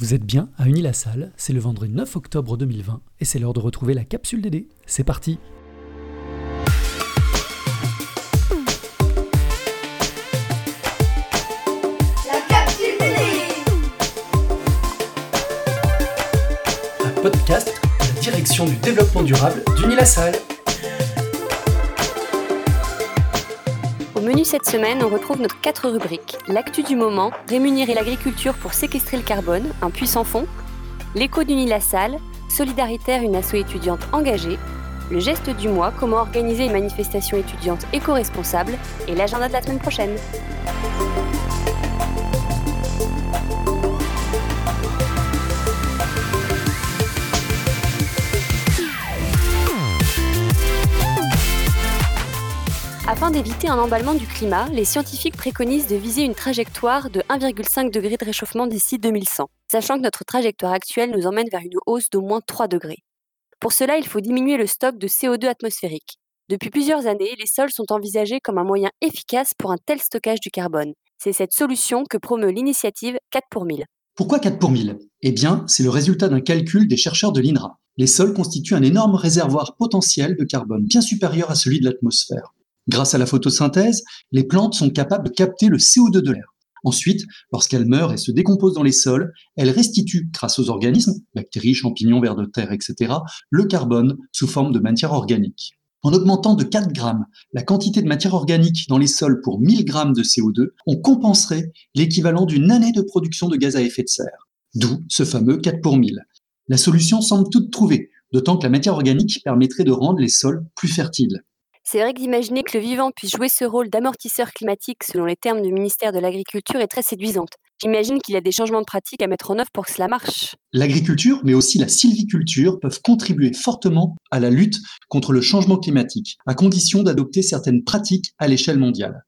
Vous êtes bien à Unilassal, c'est le vendredi 9 octobre 2020 et c'est l'heure de retrouver la capsule DD. C'est parti La capsule DD Un podcast de la direction du développement durable d'Unilassal. Menu cette semaine, on retrouve notre quatre rubriques. L'actu du moment, rémunérer l'agriculture pour séquestrer le carbone, un puissant fond, l'écho d'Unilassal, solidaritaire, une asso étudiante engagée, le geste du mois, comment organiser une manifestation étudiante éco-responsable, et l'agenda de la semaine prochaine. Afin d'éviter un emballement du climat, les scientifiques préconisent de viser une trajectoire de 1,5 degré de réchauffement d'ici 2100, sachant que notre trajectoire actuelle nous emmène vers une hausse d'au moins 3 degrés. Pour cela, il faut diminuer le stock de CO2 atmosphérique. Depuis plusieurs années, les sols sont envisagés comme un moyen efficace pour un tel stockage du carbone. C'est cette solution que promeut l'initiative 4 pour 1000. Pourquoi 4 pour 1000 Eh bien, c'est le résultat d'un calcul des chercheurs de l'INRA. Les sols constituent un énorme réservoir potentiel de carbone, bien supérieur à celui de l'atmosphère. Grâce à la photosynthèse, les plantes sont capables de capter le CO2 de l'air. Ensuite, lorsqu'elles meurent et se décomposent dans les sols, elles restituent, grâce aux organismes, bactéries, champignons, vers de terre, etc., le carbone sous forme de matière organique. En augmentant de 4 grammes la quantité de matière organique dans les sols pour 1000 grammes de CO2, on compenserait l'équivalent d'une année de production de gaz à effet de serre. D'où ce fameux 4 pour 1000. La solution semble toute trouvée, d'autant que la matière organique permettrait de rendre les sols plus fertiles. C'est vrai que d'imaginer que le vivant puisse jouer ce rôle d'amortisseur climatique selon les termes du ministère de l'Agriculture est très séduisante. J'imagine qu'il y a des changements de pratiques à mettre en œuvre pour que cela marche. L'agriculture, mais aussi la sylviculture, peuvent contribuer fortement à la lutte contre le changement climatique, à condition d'adopter certaines pratiques à l'échelle mondiale.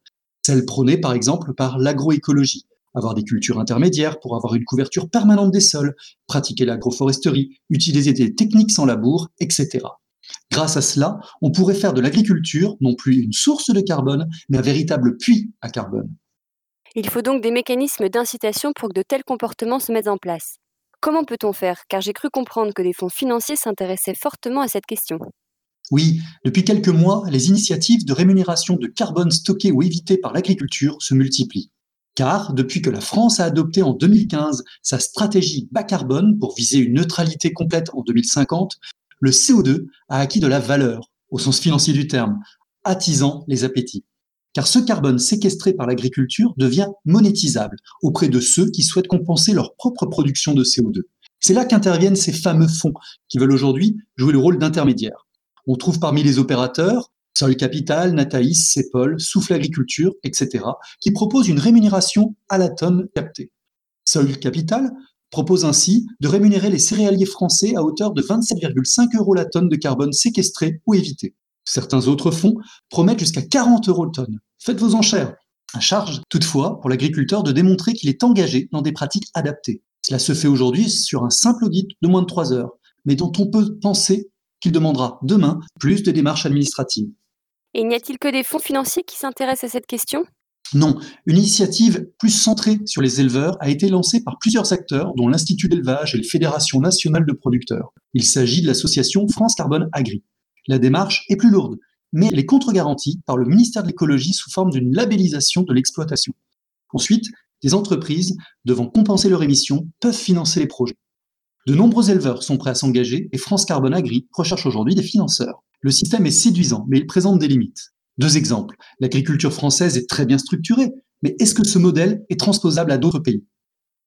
Celles prônées par exemple par l'agroécologie, avoir des cultures intermédiaires pour avoir une couverture permanente des sols, pratiquer l'agroforesterie, utiliser des techniques sans labour, etc. Grâce à cela, on pourrait faire de l'agriculture non plus une source de carbone, mais un véritable puits à carbone. Il faut donc des mécanismes d'incitation pour que de tels comportements se mettent en place. Comment peut-on faire? Car j'ai cru comprendre que des fonds financiers s'intéressaient fortement à cette question. Oui, depuis quelques mois, les initiatives de rémunération de carbone stocké ou évité par l'agriculture se multiplient. Car depuis que la France a adopté en 2015 sa stratégie bas carbone pour viser une neutralité complète en 2050, le CO2 a acquis de la valeur, au sens financier du terme, attisant les appétits. Car ce carbone séquestré par l'agriculture devient monétisable auprès de ceux qui souhaitent compenser leur propre production de CO2. C'est là qu'interviennent ces fameux fonds qui veulent aujourd'hui jouer le rôle d'intermédiaire. On trouve parmi les opérateurs Sol Capital, Nataïs, Cepol, Souffle Agriculture, etc., qui proposent une rémunération à la tonne captée. Sol Capital propose ainsi de rémunérer les céréaliers français à hauteur de 27,5 euros la tonne de carbone séquestré ou évité. Certains autres fonds promettent jusqu'à 40 euros la tonne. Faites vos enchères. À charge, toutefois, pour l'agriculteur de démontrer qu'il est engagé dans des pratiques adaptées. Cela se fait aujourd'hui sur un simple audit de moins de 3 heures, mais dont on peut penser qu'il demandera demain plus de démarches administratives. Et n'y a-t-il que des fonds financiers qui s'intéressent à cette question? Non, une initiative plus centrée sur les éleveurs a été lancée par plusieurs acteurs, dont l'Institut d'élevage et la Fédération nationale de producteurs. Il s'agit de l'association France Carbone Agri. La démarche est plus lourde, mais elle est contre-garantie par le ministère de l'écologie sous forme d'une labellisation de l'exploitation. Ensuite, des entreprises devant compenser leurs émissions peuvent financer les projets. De nombreux éleveurs sont prêts à s'engager et France Carbone Agri recherche aujourd'hui des financeurs. Le système est séduisant, mais il présente des limites. Deux exemples. L'agriculture française est très bien structurée, mais est-ce que ce modèle est transposable à d'autres pays?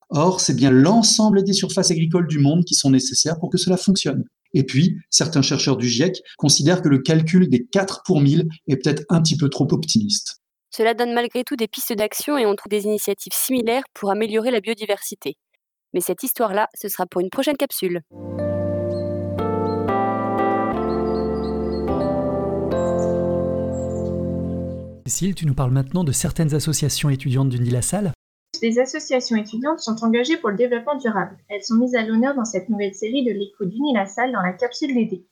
Or, c'est bien l'ensemble des surfaces agricoles du monde qui sont nécessaires pour que cela fonctionne. Et puis, certains chercheurs du GIEC considèrent que le calcul des 4 pour 1000 est peut-être un petit peu trop optimiste. Cela donne malgré tout des pistes d'action et on trouve des initiatives similaires pour améliorer la biodiversité. Mais cette histoire-là, ce sera pour une prochaine capsule. Cécile, tu nous parles maintenant de certaines associations étudiantes du Nil-la-Salle. Les associations étudiantes sont engagées pour le développement durable. Elles sont mises à l'honneur dans cette nouvelle série de l'écho d'Unilassal dans la capsule DD.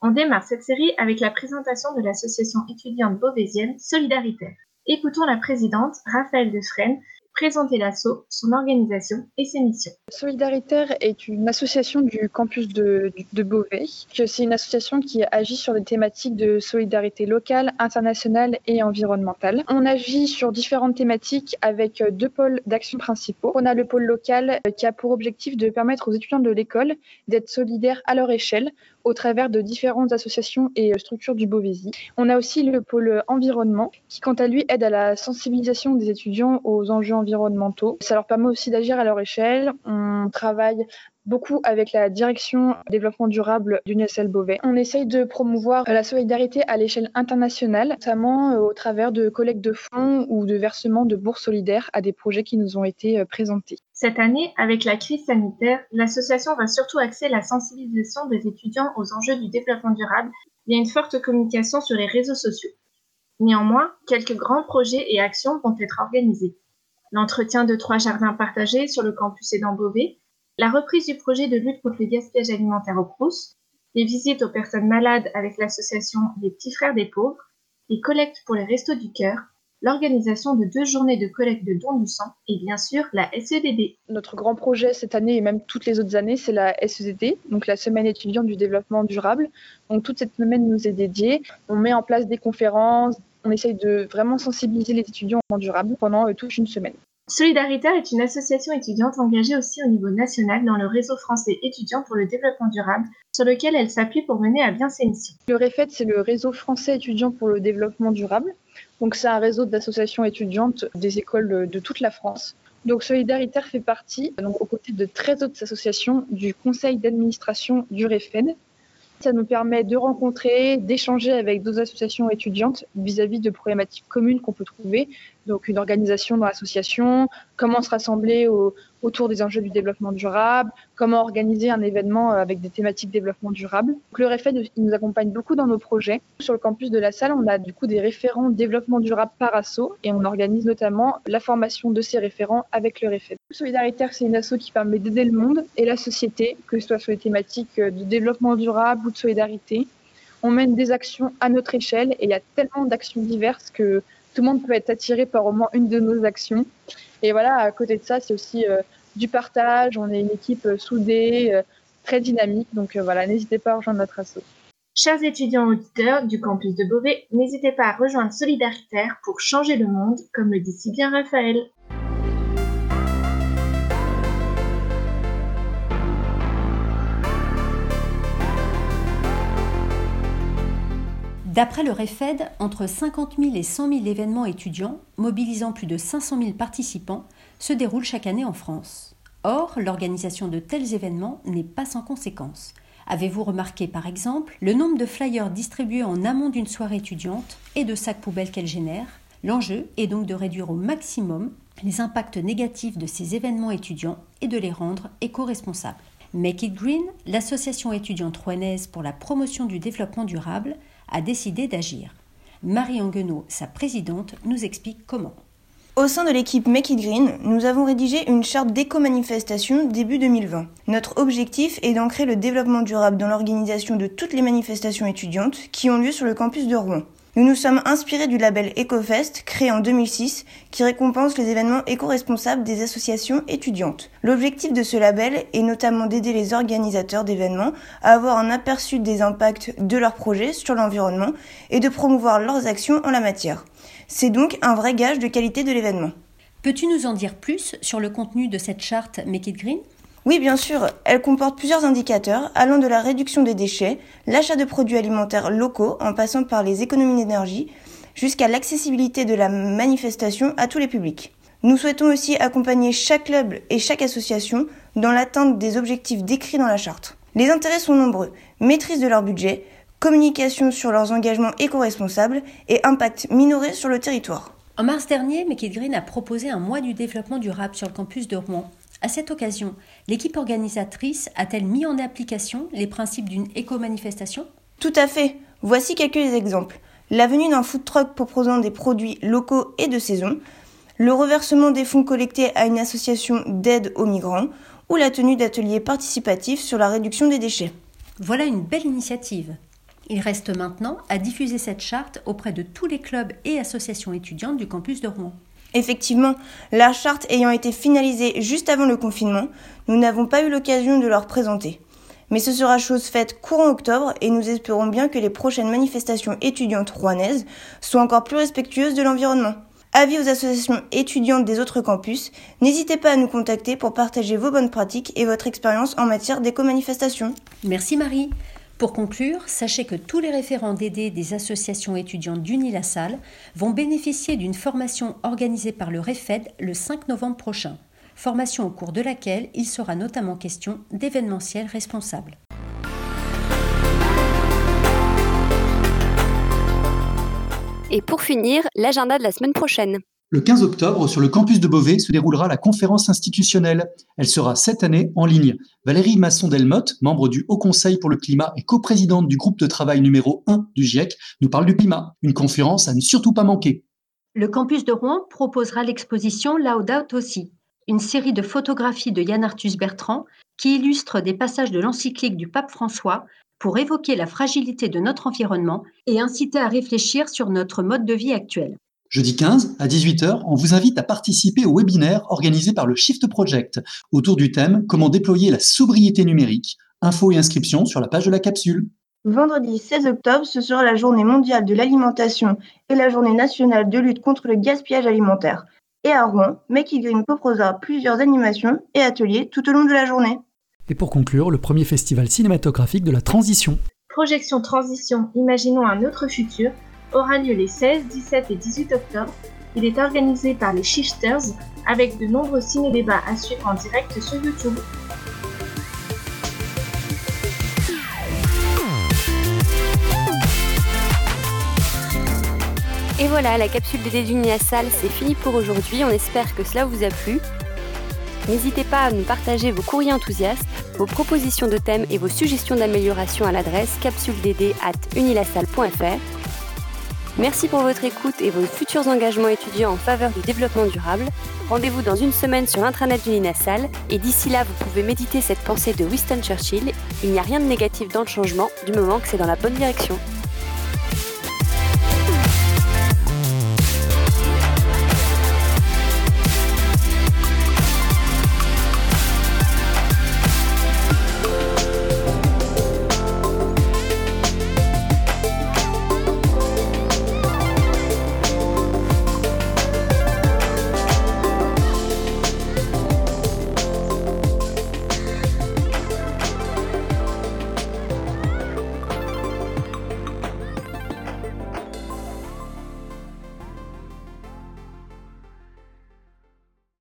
On démarre cette série avec la présentation de l'association étudiante beauvaisienne Solidaritaire. Écoutons la présidente, Raphaël Defresne, présenter l'assaut, son organisation et ses missions. Solidaritaire est une association du campus de, de Beauvais. C'est une association qui agit sur des thématiques de solidarité locale, internationale et environnementale. On agit sur différentes thématiques avec deux pôles d'action principaux. On a le pôle local qui a pour objectif de permettre aux étudiants de l'école d'être solidaires à leur échelle au travers de différentes associations et structures du Beauvaisis. On a aussi le pôle environnement qui, quant à lui, aide à la sensibilisation des étudiants aux enjeux environnementaux. Ça leur permet aussi d'agir à leur échelle. On travaille beaucoup avec la direction développement durable d'UNSL Beauvais. On essaye de promouvoir la solidarité à l'échelle internationale, notamment au travers de collectes de fonds ou de versements de bourses solidaires à des projets qui nous ont été présentés. Cette année, avec la crise sanitaire, l'association va surtout axer la sensibilisation des étudiants aux enjeux du développement durable via une forte communication sur les réseaux sociaux. Néanmoins, quelques grands projets et actions vont être organisés. L'entretien de trois jardins partagés sur le campus et Beauvais, la reprise du projet de lutte contre le gaspillage alimentaire au Crous, les visites aux personnes malades avec l'association Les Petits Frères des Pauvres, les collectes pour les Restos du Cœur, l'organisation de deux journées de collecte de dons du sang et bien sûr la SEDD. Notre grand projet cette année et même toutes les autres années, c'est la SEDD, donc la Semaine étudiante du développement durable. Donc toute cette semaine nous est dédiée. On met en place des conférences, on essaye de vraiment sensibiliser les étudiants au durable pendant euh, toute une semaine. Solidaritaire est une association étudiante engagée aussi au niveau national dans le réseau français étudiant pour le développement durable, sur lequel elle s'appuie pour mener à bien ses missions. Le REFET, c'est le réseau français étudiant pour le développement durable. Donc c'est un réseau d'associations étudiantes des écoles de toute la France. Donc Solidaritaire fait partie, donc aux côtés de 13 autres associations, du conseil d'administration du REFED. Ça nous permet de rencontrer, d'échanger avec d'autres associations étudiantes vis-à-vis -vis de problématiques communes qu'on peut trouver, donc une organisation dans l'association, comment se rassembler au, autour des enjeux du développement durable, comment organiser un événement avec des thématiques développement durable. Le REFED nous accompagne beaucoup dans nos projets. Sur le campus de la salle, on a du coup des référents développement durable par asso et on organise notamment la formation de ces référents avec le REFED. Solidaritaire, c'est une asso qui permet d'aider le monde et la société, que ce soit sur les thématiques de développement durable ou de solidarité. On mène des actions à notre échelle et il y a tellement d'actions diverses que tout le monde peut être attiré par au moins une de nos actions. Et voilà, à côté de ça, c'est aussi euh, du partage. On est une équipe euh, soudée, euh, très dynamique. Donc voilà, n'hésitez pas à rejoindre notre asso. Chers étudiants auditeurs du campus de Beauvais, n'hésitez pas à rejoindre Solidaritaire pour changer le monde, comme le dit si bien Raphaël. D'après le REFED, entre 50 000 et 100 000 événements étudiants, mobilisant plus de 500 000 participants, se déroulent chaque année en France. Or, l'organisation de tels événements n'est pas sans conséquences. Avez-vous remarqué par exemple le nombre de flyers distribués en amont d'une soirée étudiante et de sacs poubelles qu'elle génère? L'enjeu est donc de réduire au maximum les impacts négatifs de ces événements étudiants et de les rendre éco-responsables. Make It Green, l'association étudiante rouennaise pour la promotion du développement durable, a décidé d'agir. Marie Anguenot, sa présidente, nous explique comment. Au sein de l'équipe Make It Green, nous avons rédigé une charte d'éco-manifestation début 2020. Notre objectif est d'ancrer le développement durable dans l'organisation de toutes les manifestations étudiantes qui ont lieu sur le campus de Rouen. Nous nous sommes inspirés du label EcoFest, créé en 2006, qui récompense les événements éco-responsables des associations étudiantes. L'objectif de ce label est notamment d'aider les organisateurs d'événements à avoir un aperçu des impacts de leurs projets sur l'environnement et de promouvoir leurs actions en la matière. C'est donc un vrai gage de qualité de l'événement. Peux-tu nous en dire plus sur le contenu de cette charte Make It Green? Oui, bien sûr, elle comporte plusieurs indicateurs allant de la réduction des déchets, l'achat de produits alimentaires locaux en passant par les économies d'énergie, jusqu'à l'accessibilité de la manifestation à tous les publics. Nous souhaitons aussi accompagner chaque club et chaque association dans l'atteinte des objectifs décrits dans la charte. Les intérêts sont nombreux, maîtrise de leur budget, communication sur leurs engagements éco-responsables et impact minoré sur le territoire. En mars dernier, Make Green a proposé un mois du développement durable sur le campus de Rouen. À cette occasion, l'équipe organisatrice a-t-elle mis en application les principes d'une éco-manifestation? Tout à fait. Voici quelques exemples. La venue d'un food truck proposant des produits locaux et de saison, le reversement des fonds collectés à une association d'aide aux migrants ou la tenue d'ateliers participatifs sur la réduction des déchets. Voilà une belle initiative. Il reste maintenant à diffuser cette charte auprès de tous les clubs et associations étudiantes du campus de Rouen. Effectivement, la charte ayant été finalisée juste avant le confinement, nous n'avons pas eu l'occasion de leur présenter. Mais ce sera chose faite courant octobre et nous espérons bien que les prochaines manifestations étudiantes rouennaises soient encore plus respectueuses de l'environnement. Avis aux associations étudiantes des autres campus, n'hésitez pas à nous contacter pour partager vos bonnes pratiques et votre expérience en matière d'éco-manifestation. Merci Marie. Pour conclure, sachez que tous les référents d'aider des associations étudiantes d'Uni-la-Salle vont bénéficier d'une formation organisée par le REFED le 5 novembre prochain. Formation au cours de laquelle il sera notamment question d'événementiel responsable. Et pour finir, l'agenda de la semaine prochaine. Le 15 octobre, sur le campus de Beauvais, se déroulera la conférence institutionnelle. Elle sera cette année en ligne. Valérie Masson-Delmotte, membre du Haut Conseil pour le climat et coprésidente du groupe de travail numéro 1 du GIEC, nous parle du climat. Une conférence à ne surtout pas manquer. Le campus de Rouen proposera l'exposition Laudato aussi, une série de photographies de Yann Arthus Bertrand qui illustre des passages de l'encyclique du pape François pour évoquer la fragilité de notre environnement et inciter à réfléchir sur notre mode de vie actuel. Jeudi 15 à 18h, on vous invite à participer au webinaire organisé par le Shift Project autour du thème Comment déployer la sobriété numérique. Infos et inscriptions sur la page de la capsule. Vendredi 16 octobre, ce sera la journée mondiale de l'alimentation et la journée nationale de lutte contre le gaspillage alimentaire. Et à Rouen, Make It Green proposera plusieurs animations et ateliers tout au long de la journée. Et pour conclure, le premier festival cinématographique de la transition. Projection Transition Imaginons un autre futur aura lieu les 16, 17 et 18 octobre. Il est organisé par les Shifters avec de nombreux ciné-débats à suivre en direct sur YouTube. Et voilà, la capsule des dédunis à salle, c'est fini pour aujourd'hui. On espère que cela vous a plu. N'hésitez pas à nous partager vos courriers enthousiastes, vos propositions de thèmes et vos suggestions d'amélioration à l'adresse capsuledD@unilasalle.fr. Merci pour votre écoute et vos futurs engagements étudiants en faveur du développement durable. Rendez-vous dans une semaine sur l'intranet d'Uninasal et d'ici là, vous pouvez méditer cette pensée de Winston Churchill. Il n'y a rien de négatif dans le changement du moment que c'est dans la bonne direction.